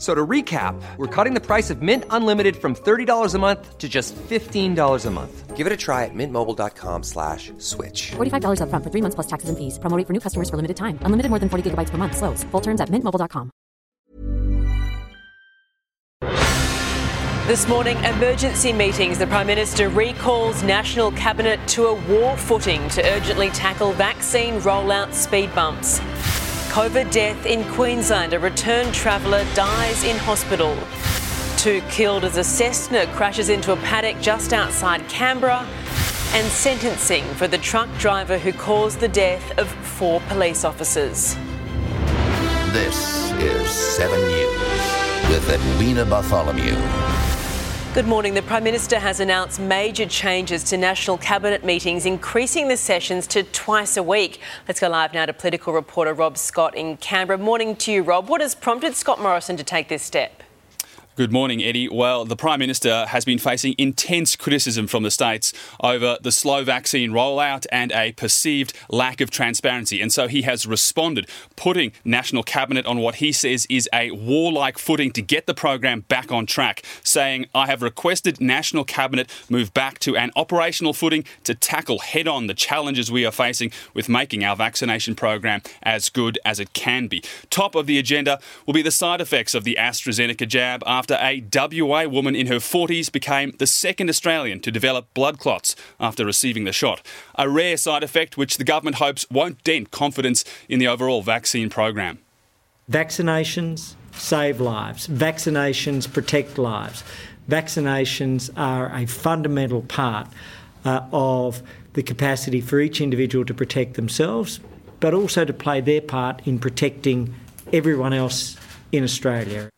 So to recap, we're cutting the price of Mint Unlimited from $30 a month to just $15 a month. Give it a try at mintmobile.com slash switch. $45 upfront for three months plus taxes and fees. Promo rate for new customers for limited time. Unlimited more than 40 gigabytes per month. Slows. Full terms at mintmobile.com. This morning, emergency meetings. The Prime Minister recalls National Cabinet to a war footing to urgently tackle vaccine rollout speed bumps. COVID death in Queensland. A returned traveller dies in hospital. Two killed as a Cessna crashes into a paddock just outside Canberra. And sentencing for the truck driver who caused the death of four police officers. This is 7 News with Edwina Bartholomew. Good morning. The Prime Minister has announced major changes to national cabinet meetings, increasing the sessions to twice a week. Let's go live now to political reporter Rob Scott in Canberra. Morning to you, Rob. What has prompted Scott Morrison to take this step? Good morning, Eddie. Well, the Prime Minister has been facing intense criticism from the states over the slow vaccine rollout and a perceived lack of transparency. And so he has responded, putting National Cabinet on what he says is a warlike footing to get the program back on track, saying, I have requested National Cabinet move back to an operational footing to tackle head on the challenges we are facing with making our vaccination program as good as it can be. Top of the agenda will be the side effects of the AstraZeneca jab after a WA woman in her 40s became the second Australian to develop blood clots after receiving the shot. A rare side effect which the government hopes won't dent confidence in the overall vaccine program. Vaccinations save lives, vaccinations protect lives. Vaccinations are a fundamental part uh, of the capacity for each individual to protect themselves, but also to play their part in protecting everyone else in Australia.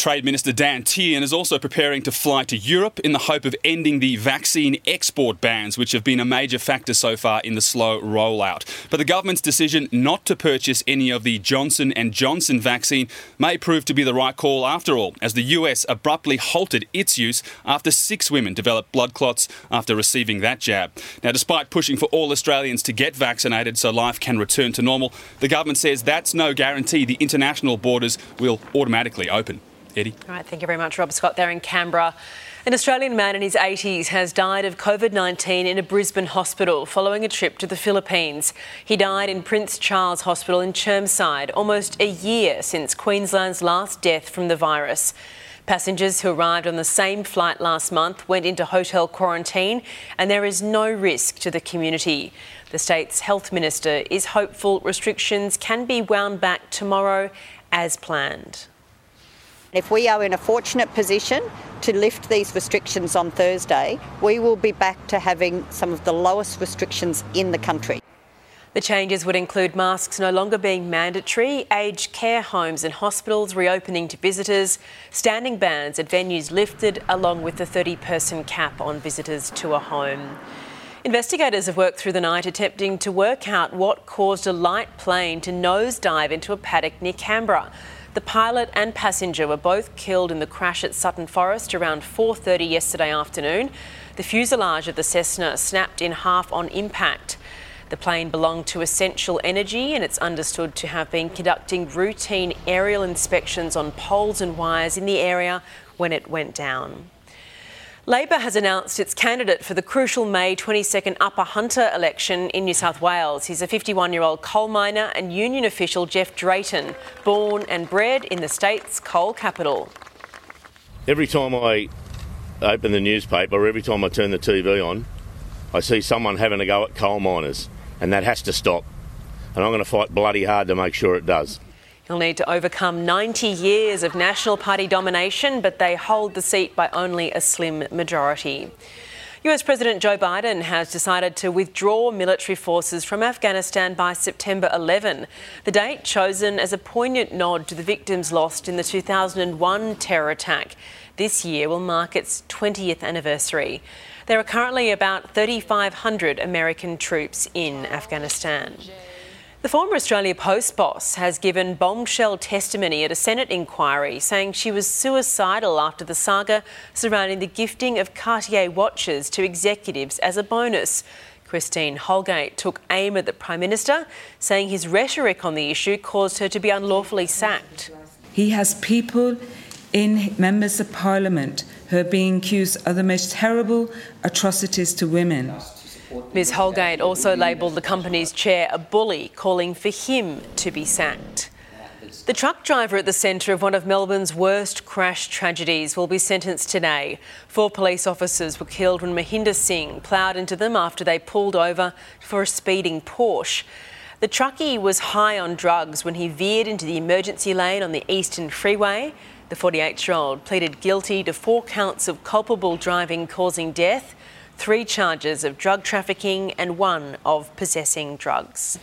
Trade Minister Dan Tehan is also preparing to fly to Europe in the hope of ending the vaccine export bans, which have been a major factor so far in the slow rollout. But the government's decision not to purchase any of the Johnson and Johnson vaccine may prove to be the right call after all, as the US abruptly halted its use after six women developed blood clots after receiving that jab. Now, despite pushing for all Australians to get vaccinated so life can return to normal, the government says that's no guarantee the international borders will automatically open. Eddie. All right, thank you very much, Rob Scott, there in Canberra. An Australian man in his 80s has died of COVID 19 in a Brisbane hospital following a trip to the Philippines. He died in Prince Charles Hospital in Chermside, almost a year since Queensland's last death from the virus. Passengers who arrived on the same flight last month went into hotel quarantine, and there is no risk to the community. The state's health minister is hopeful restrictions can be wound back tomorrow as planned. If we are in a fortunate position to lift these restrictions on Thursday, we will be back to having some of the lowest restrictions in the country. The changes would include masks no longer being mandatory, aged care homes and hospitals reopening to visitors, standing bans at venues lifted, along with the 30 person cap on visitors to a home. Investigators have worked through the night attempting to work out what caused a light plane to nosedive into a paddock near Canberra. The pilot and passenger were both killed in the crash at Sutton Forest around 4:30 yesterday afternoon. The fuselage of the Cessna snapped in half on impact. The plane belonged to Essential Energy and it's understood to have been conducting routine aerial inspections on poles and wires in the area when it went down. Labor has announced its candidate for the crucial May 22nd Upper Hunter election in New South Wales. He's a 51 year old coal miner and union official Jeff Drayton, born and bred in the state's coal capital. Every time I open the newspaper, or every time I turn the TV on, I see someone having a go at coal miners, and that has to stop. And I'm going to fight bloody hard to make sure it does. They'll need to overcome 90 years of National Party domination, but they hold the seat by only a slim majority. US President Joe Biden has decided to withdraw military forces from Afghanistan by September 11, the date chosen as a poignant nod to the victims lost in the 2001 terror attack. This year will mark its 20th anniversary. There are currently about 3,500 American troops in Afghanistan. The former Australia Post boss has given bombshell testimony at a Senate inquiry, saying she was suicidal after the saga surrounding the gifting of Cartier watches to executives as a bonus. Christine Holgate took aim at the Prime Minister, saying his rhetoric on the issue caused her to be unlawfully sacked. He has people in members of parliament who are being accused of the most terrible atrocities to women. Ms Holgate also labelled the company's chair a bully, calling for him to be sacked. The truck driver at the centre of one of Melbourne's worst crash tragedies will be sentenced today. Four police officers were killed when Mohinder Singh ploughed into them after they pulled over for a speeding Porsche. The truckie was high on drugs when he veered into the emergency lane on the Eastern Freeway. The 48 year old pleaded guilty to four counts of culpable driving causing death three charges of drug trafficking and one of possessing drugs.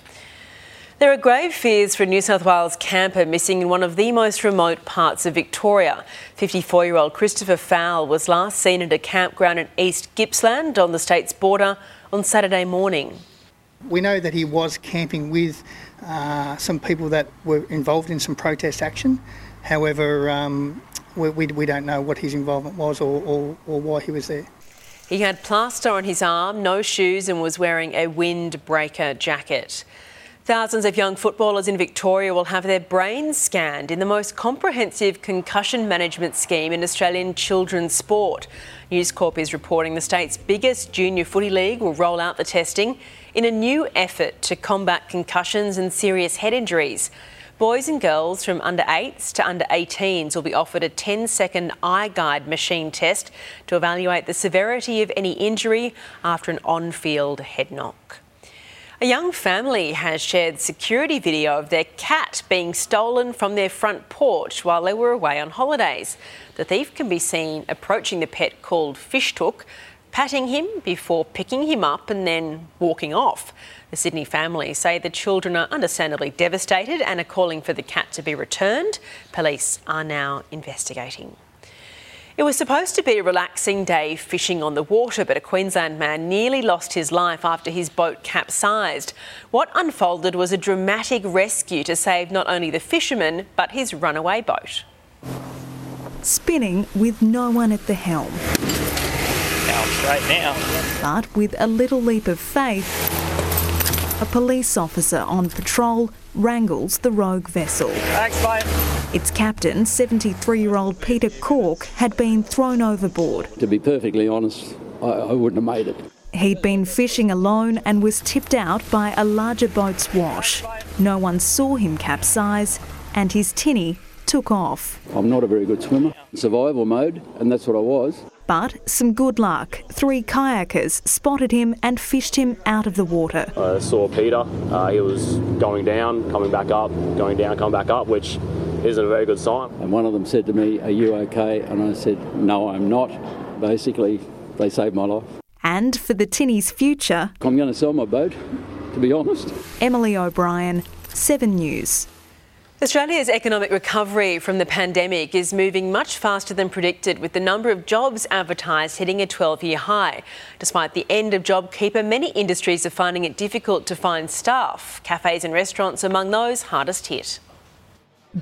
There are grave fears for a New South Wales camper missing in one of the most remote parts of Victoria. 54 year old Christopher Fowle was last seen at a campground in East Gippsland on the state's border on Saturday morning. We know that he was camping with uh, some people that were involved in some protest action. However, um, we, we, don't know what his involvement was or, or, or why he was there. He had plaster on his arm, no shoes, and was wearing a windbreaker jacket. Thousands of young footballers in Victoria will have their brains scanned in the most comprehensive concussion management scheme in Australian children's sport. News Corp is reporting the state's biggest junior footy league will roll out the testing in a new effort to combat concussions and serious head injuries. Boys and girls from under 8s to under 18s will be offered a 10 second eye guide machine test to evaluate the severity of any injury after an on field head knock. A young family has shared security video of their cat being stolen from their front porch while they were away on holidays. The thief can be seen approaching the pet called Fishtook, patting him before picking him up and then walking off. The Sydney family say the children are understandably devastated and are calling for the cat to be returned. Police are now investigating. It was supposed to be a relaxing day fishing on the water, but a Queensland man nearly lost his life after his boat capsized. What unfolded was a dramatic rescue to save not only the fisherman, but his runaway boat. Spinning with no one at the helm. Now straight now. But with a little leap of faith, a police officer on patrol wrangles the rogue vessel. Thanks, mate. Its captain, 73 year old Peter Cork, had been thrown overboard. To be perfectly honest, I, I wouldn't have made it. He'd been fishing alone and was tipped out by a larger boat's wash. No one saw him capsize, and his tinny took off. I'm not a very good swimmer. Survival mode, and that's what I was. But some good luck. Three kayakers spotted him and fished him out of the water. I saw Peter. Uh, he was going down, coming back up, going down, coming back up, which isn't a very good sign. And one of them said to me, Are you okay? And I said, No, I'm not. Basically, they saved my life. And for the Tinny's future, I'm going to sell my boat, to be honest. Emily O'Brien, 7 News. Australia's economic recovery from the pandemic is moving much faster than predicted, with the number of jobs advertised hitting a 12 year high. Despite the end of JobKeeper, many industries are finding it difficult to find staff. Cafes and restaurants among those hardest hit.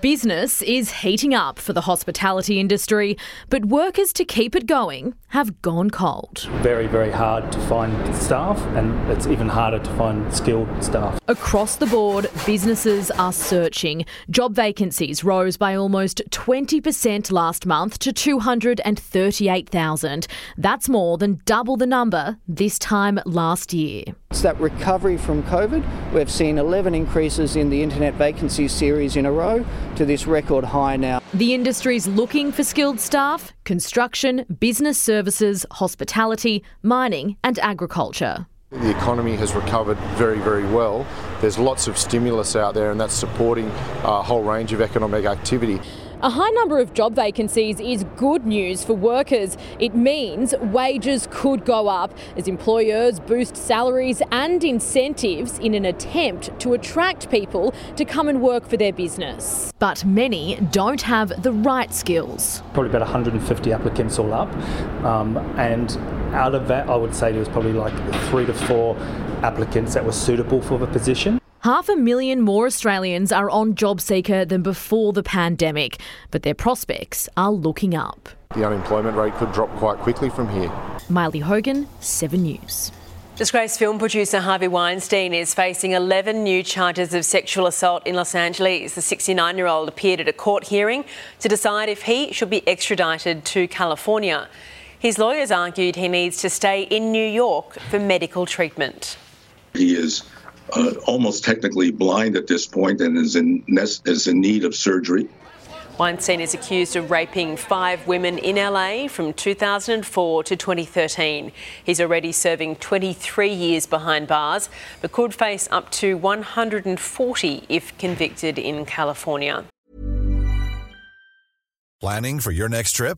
Business is heating up for the hospitality industry, but workers to keep it going have gone cold. Very, very hard to find staff, and it's even harder to find skilled staff. Across the board, businesses are searching. Job vacancies rose by almost 20% last month to 238,000. That's more than double the number this time last year. It's that recovery from COVID. We've seen 11 increases in the internet vacancies series in a row to this record high now. The industry's looking for skilled staff construction, business services, hospitality, mining, and agriculture. The economy has recovered very, very well. There's lots of stimulus out there, and that's supporting a whole range of economic activity. A high number of job vacancies is good news for workers. It means wages could go up as employers boost salaries and incentives in an attempt to attract people to come and work for their business. But many don't have the right skills. Probably about 150 applicants all up, um, and out of that, I would say there was probably like three to four applicants that were suitable for the position. Half a million more Australians are on JobSeeker than before the pandemic, but their prospects are looking up. The unemployment rate could drop quite quickly from here. Miley Hogan, 7 News. Disgraced film producer Harvey Weinstein is facing 11 new charges of sexual assault in Los Angeles. The 69 year old appeared at a court hearing to decide if he should be extradited to California. His lawyers argued he needs to stay in New York for medical treatment. He is uh, almost technically blind at this point and is in, is in need of surgery. Weinstein is accused of raping five women in LA from 2004 to 2013. He's already serving 23 years behind bars, but could face up to 140 if convicted in California. Planning for your next trip?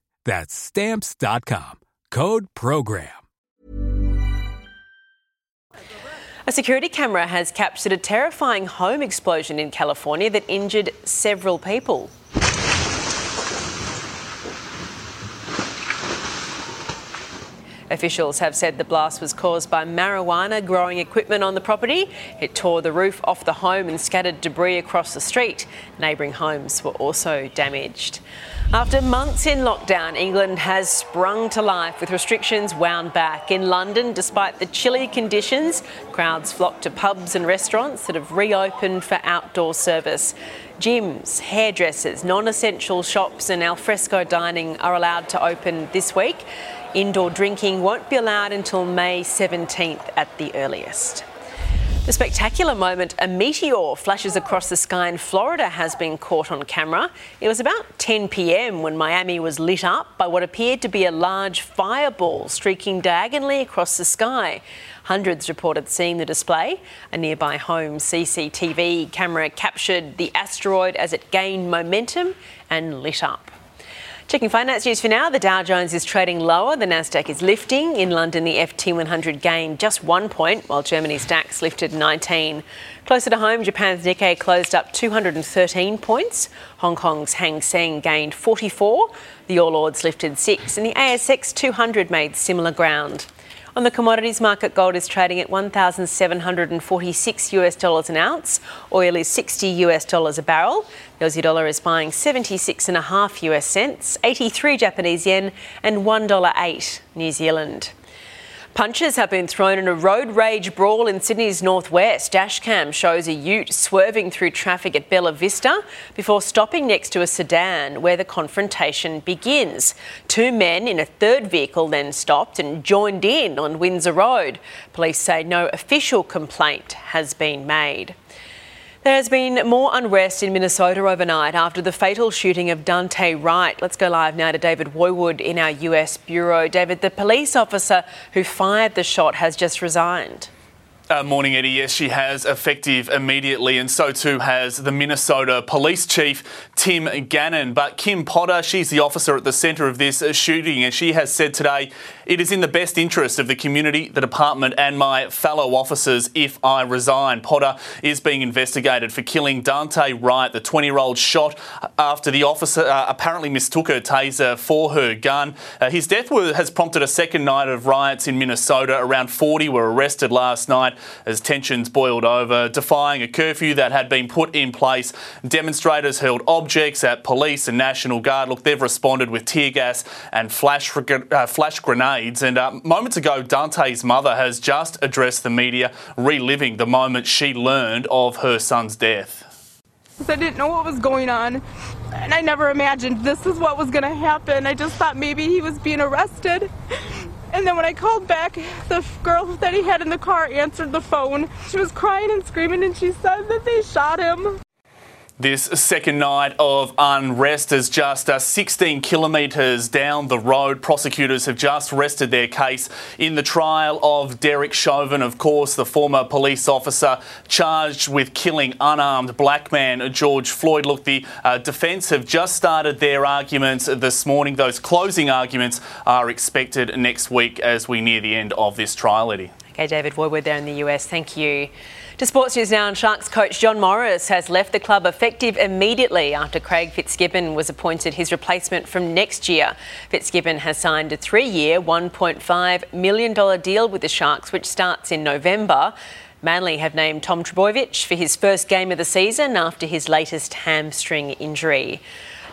That's stamps.com. Code program. A security camera has captured a terrifying home explosion in California that injured several people. Officials have said the blast was caused by marijuana growing equipment on the property. It tore the roof off the home and scattered debris across the street. Neighbouring homes were also damaged. After months in lockdown, England has sprung to life with restrictions wound back. In London, despite the chilly conditions, crowds flocked to pubs and restaurants that have reopened for outdoor service. Gyms, hairdressers, non essential shops, and alfresco dining are allowed to open this week. Indoor drinking won't be allowed until May 17th at the earliest. The spectacular moment a meteor flashes across the sky in Florida has been caught on camera. It was about 10 pm when Miami was lit up by what appeared to be a large fireball streaking diagonally across the sky. Hundreds reported seeing the display. A nearby home CCTV camera captured the asteroid as it gained momentum and lit up. Checking finance news for now, the Dow Jones is trading lower, the Nasdaq is lifting. In London, the FTSE 100 gained just one point, while Germany's DAX lifted 19. Closer to home, Japan's Nikkei closed up 213 points. Hong Kong's Hang Seng gained 44. The All Ords lifted 6, and the ASX 200 made similar ground. On the commodities market, gold is trading at 1,746 US dollars an ounce. Oil is 60 US dollars a barrel. The Aussie dollar is buying 76 and a half US cents, 83 Japanese yen, and $1.08 New Zealand. Punches have been thrown in a road rage brawl in Sydney's northwest. Dashcam shows a ute swerving through traffic at Bella Vista before stopping next to a sedan where the confrontation begins. Two men in a third vehicle then stopped and joined in on Windsor Road. Police say no official complaint has been made. There has been more unrest in Minnesota overnight after the fatal shooting of Daunte Wright. Let's go live now to David Woiwod in our US bureau. David, the police officer who fired the shot has just resigned. Uh, morning, Eddie. Yes, she has effective immediately, and so too has the Minnesota Police Chief, Tim Gannon. But Kim Potter, she's the officer at the centre of this shooting, and she has said today it is in the best interest of the community, the department, and my fellow officers if I resign. Potter is being investigated for killing Daunte Wright, the 20 year old shot after the officer uh, apparently mistook her taser for her gun. Uh, his death has prompted a second night of riots in Minnesota. Around 40 were arrested last night as tensions boiled over, defying a curfew that had been put in place. Demonstrators hurled objects at police and National Guard. Look, they've responded with tear gas and flash, uh, flash grenades. And uh, moments ago, Daunte's mother has just addressed the media, reliving the moment she learned of her son's death. I didn't know what was going on, and I never imagined this is what was going to happen. I just thought maybe he was being arrested. And then when I called back, the girl that he had in the car answered the phone. She was crying and screaming, and she said that they shot him. This second night of unrest is just uh, 16 kilometres down the road. Prosecutors have just rested their case in the trial of Derek Chauvin, of course, the former police officer charged with killing unarmed black man George Floyd. Look, the uh, defence have just started their arguments this morning. Those closing arguments are expected next week as we near the end of this trial, Eddie. Okay, David Woiwod there in the US. Thank you. To sports news now, and Sharks coach John Morris has left the club effective immediately after Craig Fitzgibbon was appointed his replacement from next year. Fitzgibbon has signed a three year, $1.5 million deal with the Sharks, which starts in November. Manly have named Tom Trbojevic for his first game of the season after his latest hamstring injury.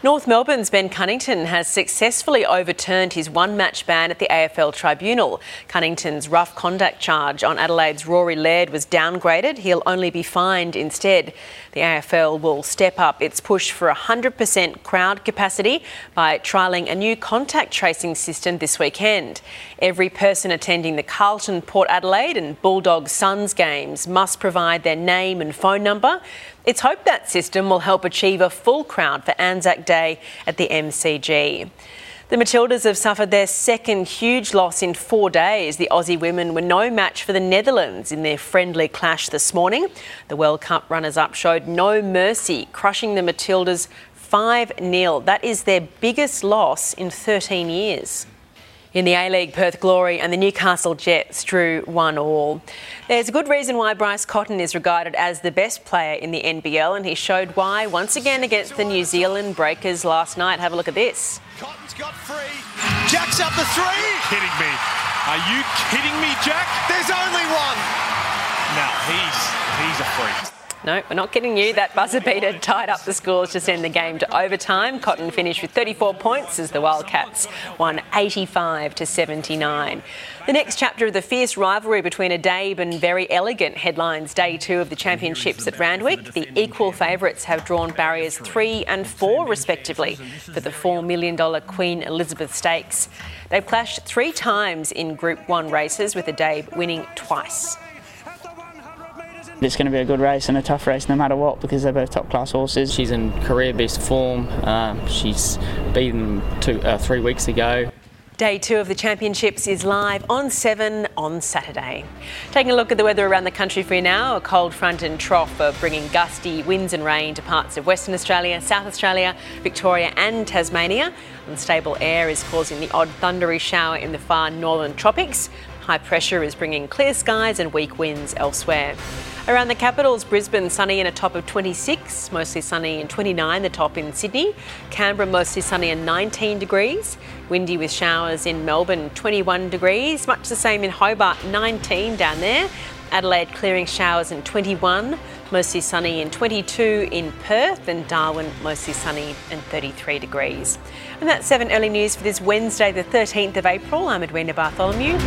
North Melbourne's Ben Cunnington has successfully overturned his one match ban at the AFL Tribunal. Cunnington's rough conduct charge on Adelaide's Rory Laird was downgraded. He'll only be fined instead. The AFL will step up its push for 100% crowd capacity by trialling a new contact tracing system this weekend. Every person attending the Carlton, Port Adelaide, and Bulldogs Suns games must provide their name and phone number. It's hoped that system will help achieve a full crowd for Anzac Day at the MCG. The Matildas have suffered their second huge loss in four days. The Aussie women were no match for the Netherlands in their friendly clash this morning. The World Cup runners up showed no mercy, crushing the Matildas 5 0. That is their biggest loss in 13 years. In the A League, Perth Glory and the Newcastle Jets drew one all. There's a good reason why Bryce Cotton is regarded as the best player in the NBL, and he showed why once again against the New Zealand Breakers last night. Have a look at this. Cotton's got free. Jack's up the three. Are you kidding me? Are you kidding me, Jack? There's only one. No, he's he's a freak. No, we're not kidding you. That buzzer beater tied up the scores to send the game to overtime. Cotton finished with 34 points as the Wildcats won 85 to 79. The next chapter of the fierce rivalry between Addeybb and Very Elegant headlines day two of the championships at Randwick. The equal favourites have drawn barriers three and four, respectively, for the $4 million Queen Elizabeth Stakes. They've clashed three times in Group 1 races, with Addeybb winning twice. It's going to be a good race and a tough race no matter what because they're both top class horses. She's in career best form. Um, she's beaten two, uh, three weeks ago. Day two of the championships is live on 7 on Saturday. Taking a look at the weather around the country for you now, a cold front and trough are bringing gusty winds and rain to parts of Western Australia, South Australia, Victoria and Tasmania. Unstable air is causing the odd thundery shower in the far northern tropics. High pressure is bringing clear skies and weak winds elsewhere. Around the capitals, Brisbane sunny and a top of 26, mostly sunny and 29 the top in Sydney. Canberra mostly sunny and 19 degrees. Windy with showers in Melbourne, 21 degrees. Much the same in Hobart, 19 down there. Adelaide clearing showers and 21, mostly sunny and 22 in Perth, and Darwin mostly sunny and 33 degrees. And that's 7 early news for this Wednesday, the 13th of April. I'm Edwina Bartholomew.